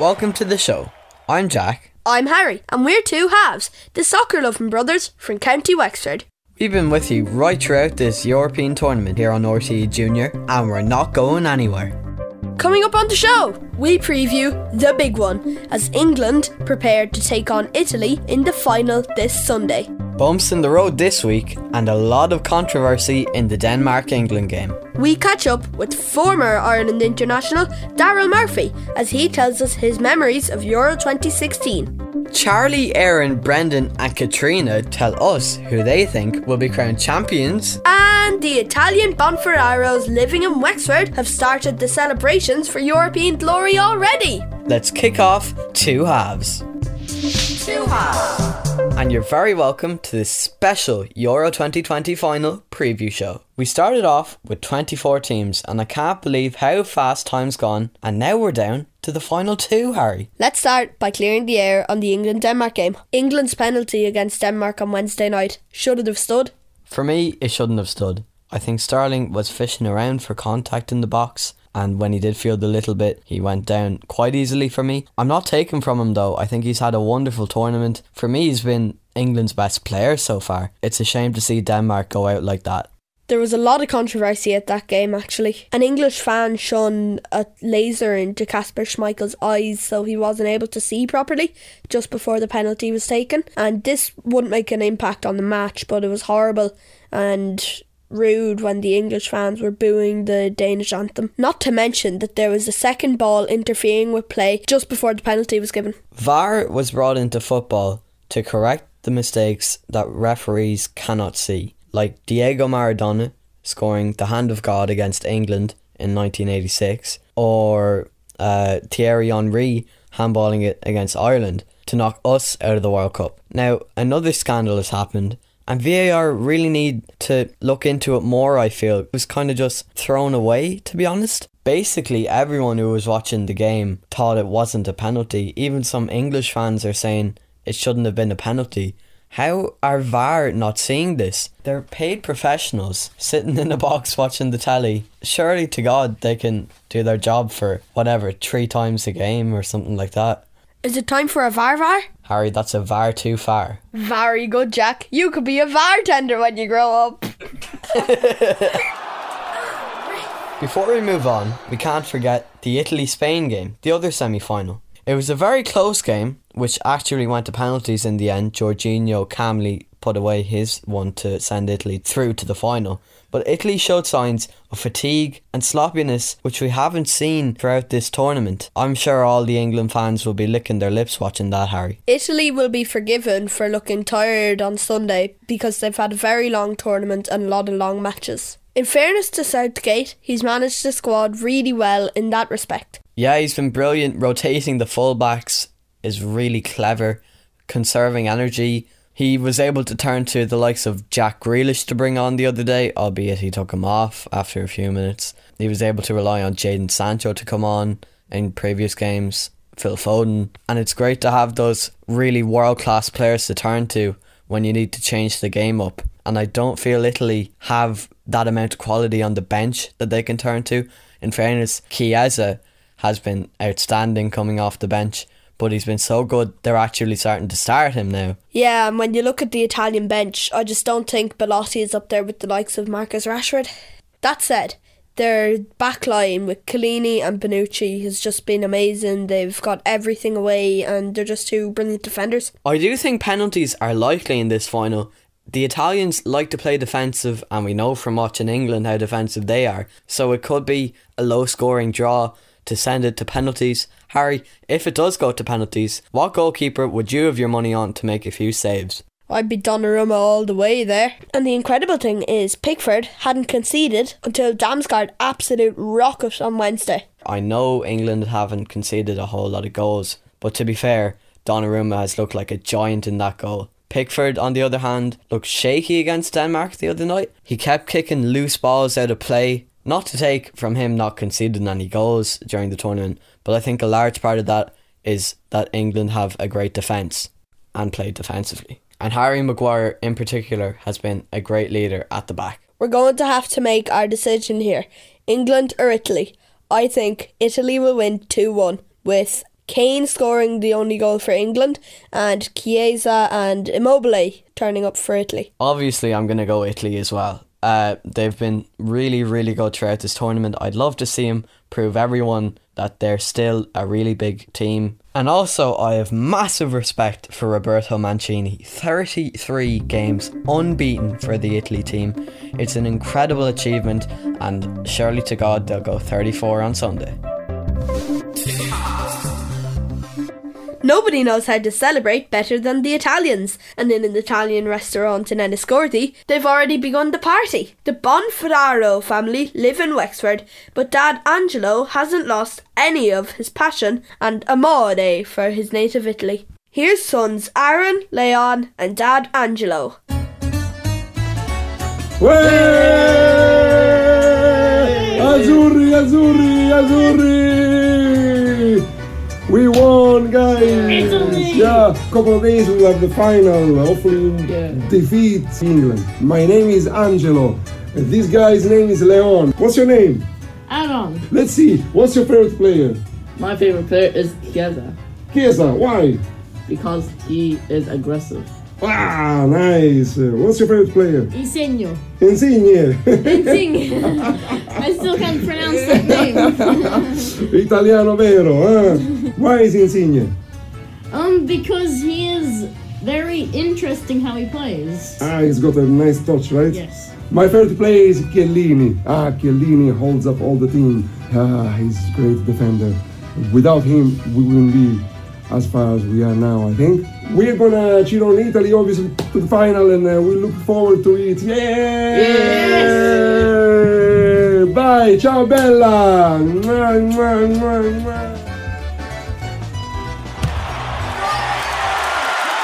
Welcome to the show. I'm Jack. I'm Harry, and we're two halves, the soccer loving brothers from County Wexford. We've been with you right throughout this European tournament here on RTE Junior, and we're not going anywhere. Coming up on the show, we preview the big one as England prepared to take on Italy in the final this Sunday. Bumps in the road this week, and a lot of controversy in the Denmark England game. We catch up with former Ireland international Daryl Murphy as he tells us his memories of Euro 2016. Charlie, Aaron, Brendan, and Katrina tell us who they think will be crowned champions. And the Italian Bonferraros living in Wexford have started the celebrations for European glory already. Let's kick off two halves. Two halves. And you're very welcome to this special Euro 2020 final preview show. We started off with 24 teams, and I can't believe how fast time's gone, and now we're down to the final two, Harry. Let's start by clearing the air on the England Denmark game. England's penalty against Denmark on Wednesday night should it have stood? For me, it shouldn't have stood. I think Sterling was fishing around for contact in the box and when he did feel the little bit, he went down quite easily for me. I'm not taking from him though. I think he's had a wonderful tournament. For me, he's been England's best player so far. It's a shame to see Denmark go out like that. There was a lot of controversy at that game, actually. An English fan shone a laser into Kasper Schmeichel's eyes so he wasn't able to see properly just before the penalty was taken. And this wouldn't make an impact on the match, but it was horrible. And rude when the English fans were booing the Danish anthem. Not to mention that there was a second ball interfering with play just before the penalty was given. VAR was brought into football to correct the mistakes that referees cannot see, like Diego Maradona scoring the hand of God against England in 1986, or uh, Thierry Henry handballing it against Ireland to knock us out of the World Cup. Now, another scandal has happened and VAR really need to look into it more, I feel. It was kind of just thrown away, to be honest. Basically, everyone who was watching the game thought it wasn't a penalty. Even some English fans are saying it shouldn't have been a penalty. How are VAR not seeing this? They're paid professionals sitting in a box watching the telly. Surely to God they can do their job for whatever, three times a game or something like that. Is it time for a VAR VAR? Harry, that's a VAR too far. Very good, Jack. You could be a bartender when you grow up. Before we move on, we can't forget the Italy Spain game, the other semi final. It was a very close game, which actually went to penalties in the end. Jorginho calmly put away his one to send Italy through to the final. But Italy showed signs of fatigue and sloppiness which we haven't seen throughout this tournament. I'm sure all the England fans will be licking their lips watching that, Harry. Italy will be forgiven for looking tired on Sunday because they've had a very long tournament and a lot of long matches. In fairness to Southgate, he's managed the squad really well in that respect. Yeah, he's been brilliant. Rotating the fullbacks is really clever, conserving energy he was able to turn to the likes of Jack Grealish to bring on the other day, albeit he took him off after a few minutes. He was able to rely on Jadon Sancho to come on in previous games, Phil Foden, and it's great to have those really world class players to turn to when you need to change the game up. And I don't feel Italy have that amount of quality on the bench that they can turn to. In fairness, Chiesa has been outstanding coming off the bench but he's been so good they're actually starting to start him now. Yeah, and when you look at the Italian bench, I just don't think Belotti is up there with the likes of Marcus Rashford. That said, their backline with Chiellini and Bonucci has just been amazing. They've got everything away and they're just two brilliant defenders. I do think penalties are likely in this final. The Italians like to play defensive, and we know from watching England how defensive they are. So it could be a low scoring draw to send it to penalties. Harry, if it does go to penalties, what goalkeeper would you have your money on to make a few saves? I'd be Donnarumma all the way there. And the incredible thing is, Pickford hadn't conceded until Damsgaard absolute rocket on Wednesday. I know England haven't conceded a whole lot of goals, but to be fair, Donnarumma has looked like a giant in that goal. Pickford, on the other hand, looked shaky against Denmark the other night. He kept kicking loose balls out of play, not to take from him not conceding any goals during the tournament, but I think a large part of that is that England have a great defence and play defensively. And Harry Maguire, in particular, has been a great leader at the back. We're going to have to make our decision here England or Italy. I think Italy will win 2 1 with Kane scoring the only goal for England and Chiesa and Immobile turning up for Italy. Obviously, I'm going to go Italy as well. Uh, they've been really, really good throughout this tournament. I'd love to see them prove everyone that they're still a really big team. And also, I have massive respect for Roberto Mancini. 33 games unbeaten for the Italy team. It's an incredible achievement, and surely to God, they'll go 34 on Sunday. Nobody knows how to celebrate better than the Italians, and in an Italian restaurant in Enniscorthy, they've already begun the party. The Bonferraro family live in Wexford, but Dad Angelo hasn't lost any of his passion and amore for his native Italy. Here's sons Aaron, Leon, and Dad Angelo. Azzurri, azzurri, azzurri! We won, guys! Italy! Yeah, couple of days we have the final. Hopefully, Yeah. defeat England. My name is Angelo. and This guy's name is Leon. What's your name? Aaron, Let's see. What's your favorite player? my favorite player is Chiesa Chiesa. Why? because he is aggressive. Ah, nice. What's your favorite player? Insigno. Insigne. Insigne. I still can't pronounce that name. Italiano vero, huh? Why is Insigne? Um, because he is very interesting how he plays. Ah, he's got a nice touch, right? Yes. My favorite player is Chiellini. Ah, Chiellini holds up all the team. Ah, he's a great defender. Without him, we wouldn't be as far as we are now, I think. We're gonna cheer on Italy, obviously, to the final, and uh, we look forward to it. Yeah! Bye, ciao bella! Mwah, mwah, mwah, mwah.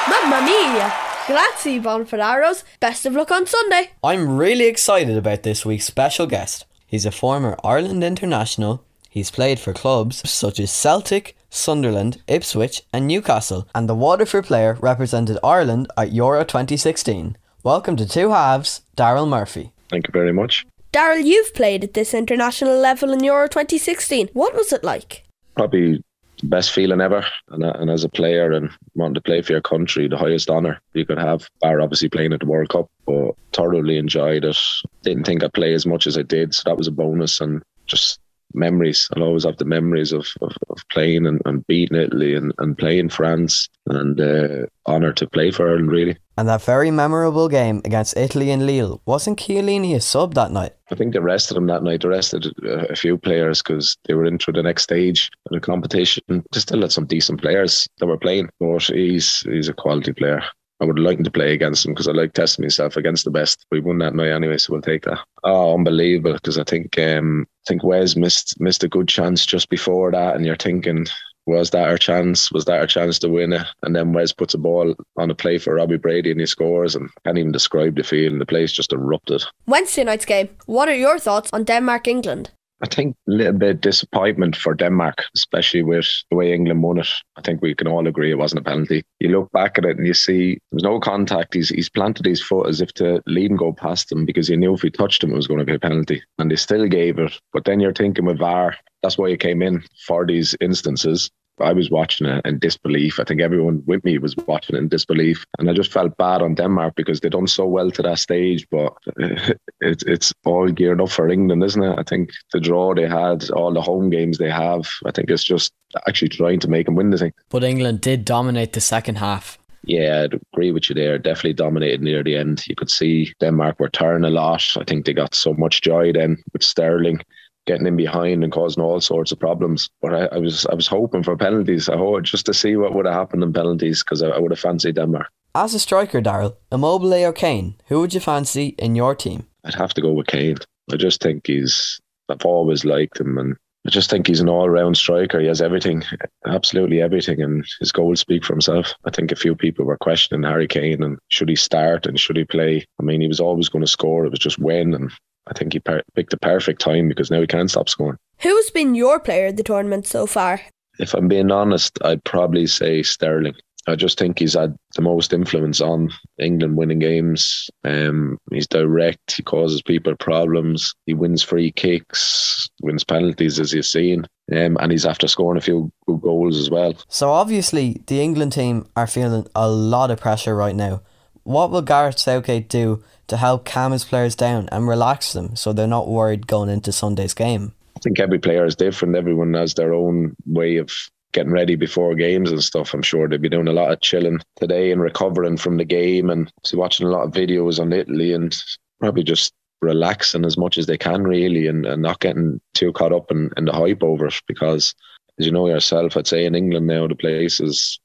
Mamma mia! Grazie, Bonferraros. Best of luck on Sunday. I'm really excited about this week's special guest. He's a former Ireland international. He's played for clubs such as Celtic, Sunderland, Ipswich, and Newcastle, and the Waterford player represented Ireland at Euro 2016. Welcome to Two Halves, Daryl Murphy. Thank you very much. Daryl, you've played at this international level in Euro 2016. What was it like? Probably the best feeling ever. And, uh, and as a player and wanting to play for your country, the highest honour you could have, bar obviously playing at the World Cup, but thoroughly enjoyed it. Didn't think I'd play as much as I did, so that was a bonus. And just memories. I'll always have the memories of, of, of playing and, and beating Italy and, and playing France and uh, honour to play for Ireland, really. And that very memorable game against Italy in Lille, wasn't Chiellini a sub that night? I think they rested him that night. They rested a a few players because they were into the next stage of the competition. They still had some decent players that were playing, but he's he's a quality player. I would like to play against him because I like testing myself against the best. We won that night anyway, so we'll take that. Oh, unbelievable! Because I think um, I think Wes missed missed a good chance just before that, and you're thinking, was that our chance? Was that our chance to win it? And then Wes puts a ball on a play for Robbie Brady, and he scores. And I can't even describe the feeling. The place just erupted. Wednesday night's game. What are your thoughts on Denmark England? I think a little bit disappointment for Denmark, especially with the way England won it. I think we can all agree it wasn't a penalty. You look back at it and you see there's no contact. He's he's planted his foot as if to lead and go past him because he knew if he touched him it was going to be a penalty. And they still gave it. But then you're thinking with VAR, that's why he came in for these instances. I was watching it in disbelief. I think everyone with me was watching it in disbelief. And I just felt bad on Denmark because they've done so well to that stage. But it's it's all geared up for England, isn't it? I think the draw they had, all the home games they have, I think it's just actually trying to make them win the thing. But England did dominate the second half. Yeah, I'd agree with you there. Definitely dominated near the end. You could see Denmark were turning a lot. I think they got so much joy then with Sterling getting in behind and causing all sorts of problems. But I, I was I was hoping for penalties. I hope just to see what would have happened in penalties because I, I would have fancied Denmark. As a striker, Daryl, Immobile or Kane, who would you fancy in your team? I'd have to go with Kane. I just think he's. I've always liked him, and I just think he's an all-round striker. He has everything, absolutely everything, and his goals speak for himself. I think a few people were questioning Harry Kane and should he start and should he play. I mean, he was always going to score. It was just when, and I think he per- picked the perfect time because now he can't stop scoring. Who's been your player of the tournament so far? If I'm being honest, I'd probably say Sterling. I just think he's had the most influence on England winning games. Um, he's direct. He causes people problems. He wins free kicks, wins penalties, as you've seen, um, and he's after scoring a few good goals as well. So obviously, the England team are feeling a lot of pressure right now. What will Gareth Southgate do to help calm his players down and relax them so they're not worried going into Sunday's game? I think every player is different. Everyone has their own way of getting ready before games and stuff. I'm sure they'll be doing a lot of chilling today and recovering from the game and watching a lot of videos on Italy and probably just relaxing as much as they can really and, and not getting too caught up in, in the hype over it because as you know yourself, I'd say in England now the place is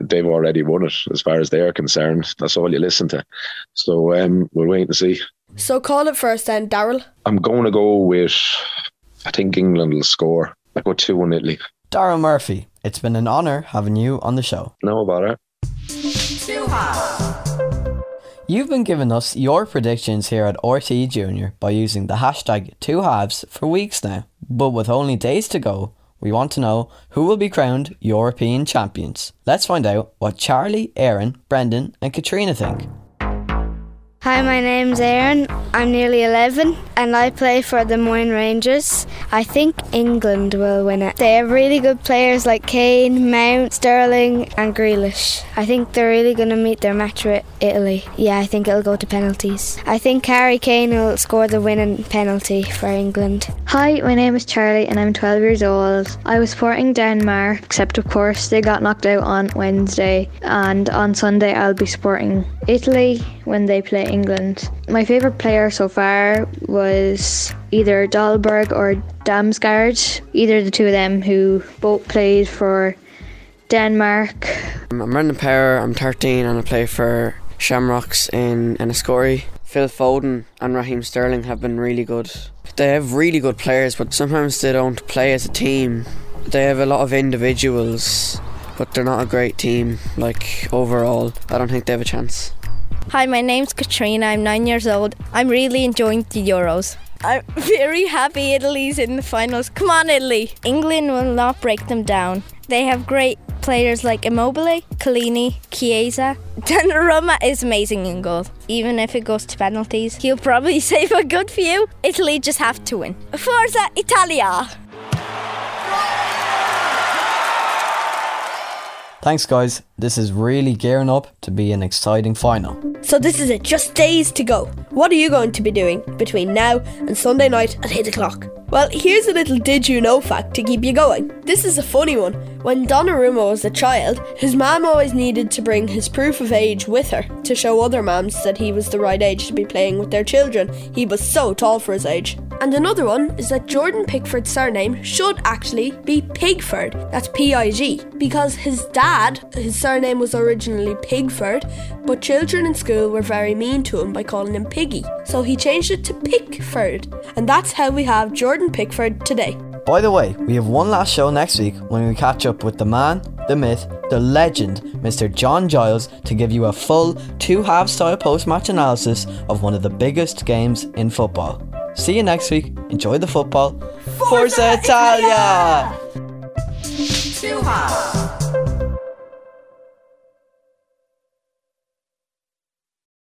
they've already won it as far as they're concerned. That's all you listen to. So um, we'll wait and see. So call it first then, Daryl. I'm going to go with, I think England will score. I go 2 1 Italy. Daryl Murphy, it's been an honour having you on the show. No about it. You've been giving us your predictions here at RT Junior by using the hashtag two halves for weeks now. But with only days to go, we want to know who will be crowned European champions. Let's find out what Charlie, Aaron, Brendan, and Katrina think. Hi, my name's Aaron. I'm nearly 11 and I play for the Moyne Rangers. I think England will win it. They have really good players like Kane, Mount, Sterling, and Grealish. I think they're really going to meet their match with Italy. Yeah, I think it'll go to penalties. I think Harry Kane will score the winning penalty for England. Hi, my name is Charlie and I'm 12 years old. I was supporting Denmark, except of course they got knocked out on Wednesday, and on Sunday I'll be supporting Italy when they play England. My favourite player so far was either Dolberg or Damsgaard, either the two of them who both played for Denmark. I'm Brendan Power, I'm 13 and I play for Shamrocks in Enniscorthy. Phil Foden and Raheem Sterling have been really good. They have really good players, but sometimes they don't play as a team. They have a lot of individuals, but they're not a great team. Like overall, I don't think they have a chance. Hi, my name's Katrina. I'm nine years old. I'm really enjoying the Euros. I'm very happy Italy's in the finals. Come on, Italy! England will not break them down. They have great players like Immobile, Collini, Chiesa. Donnarumma is amazing in goal. Even if it goes to penalties, he'll probably save a good few. Italy just have to win. Forza Italia! Thanks, guys. This is really gearing up to be an exciting final. So this is it, just days to go. What are you going to be doing between now and Sunday night at 8 o'clock? Well, here's a little did you know fact to keep you going. This is a funny one. When Donnarumma was a child, his mum always needed to bring his proof of age with her to show other mums that he was the right age to be playing with their children. He was so tall for his age. And another one is that Jordan Pickford's surname should actually be Pigford. That's P I G. Because his dad, his surname was originally Pigford, but children in school were very mean to him by calling him Piggy. So he changed it to Pickford. And that's how we have Jordan Pickford today. By the way, we have one last show next week when we catch up with the man, the myth, the legend, Mr. John Giles, to give you a full two half style post match analysis of one of the biggest games in football. See you next week. Enjoy the football. Forza, Italia! Two halves.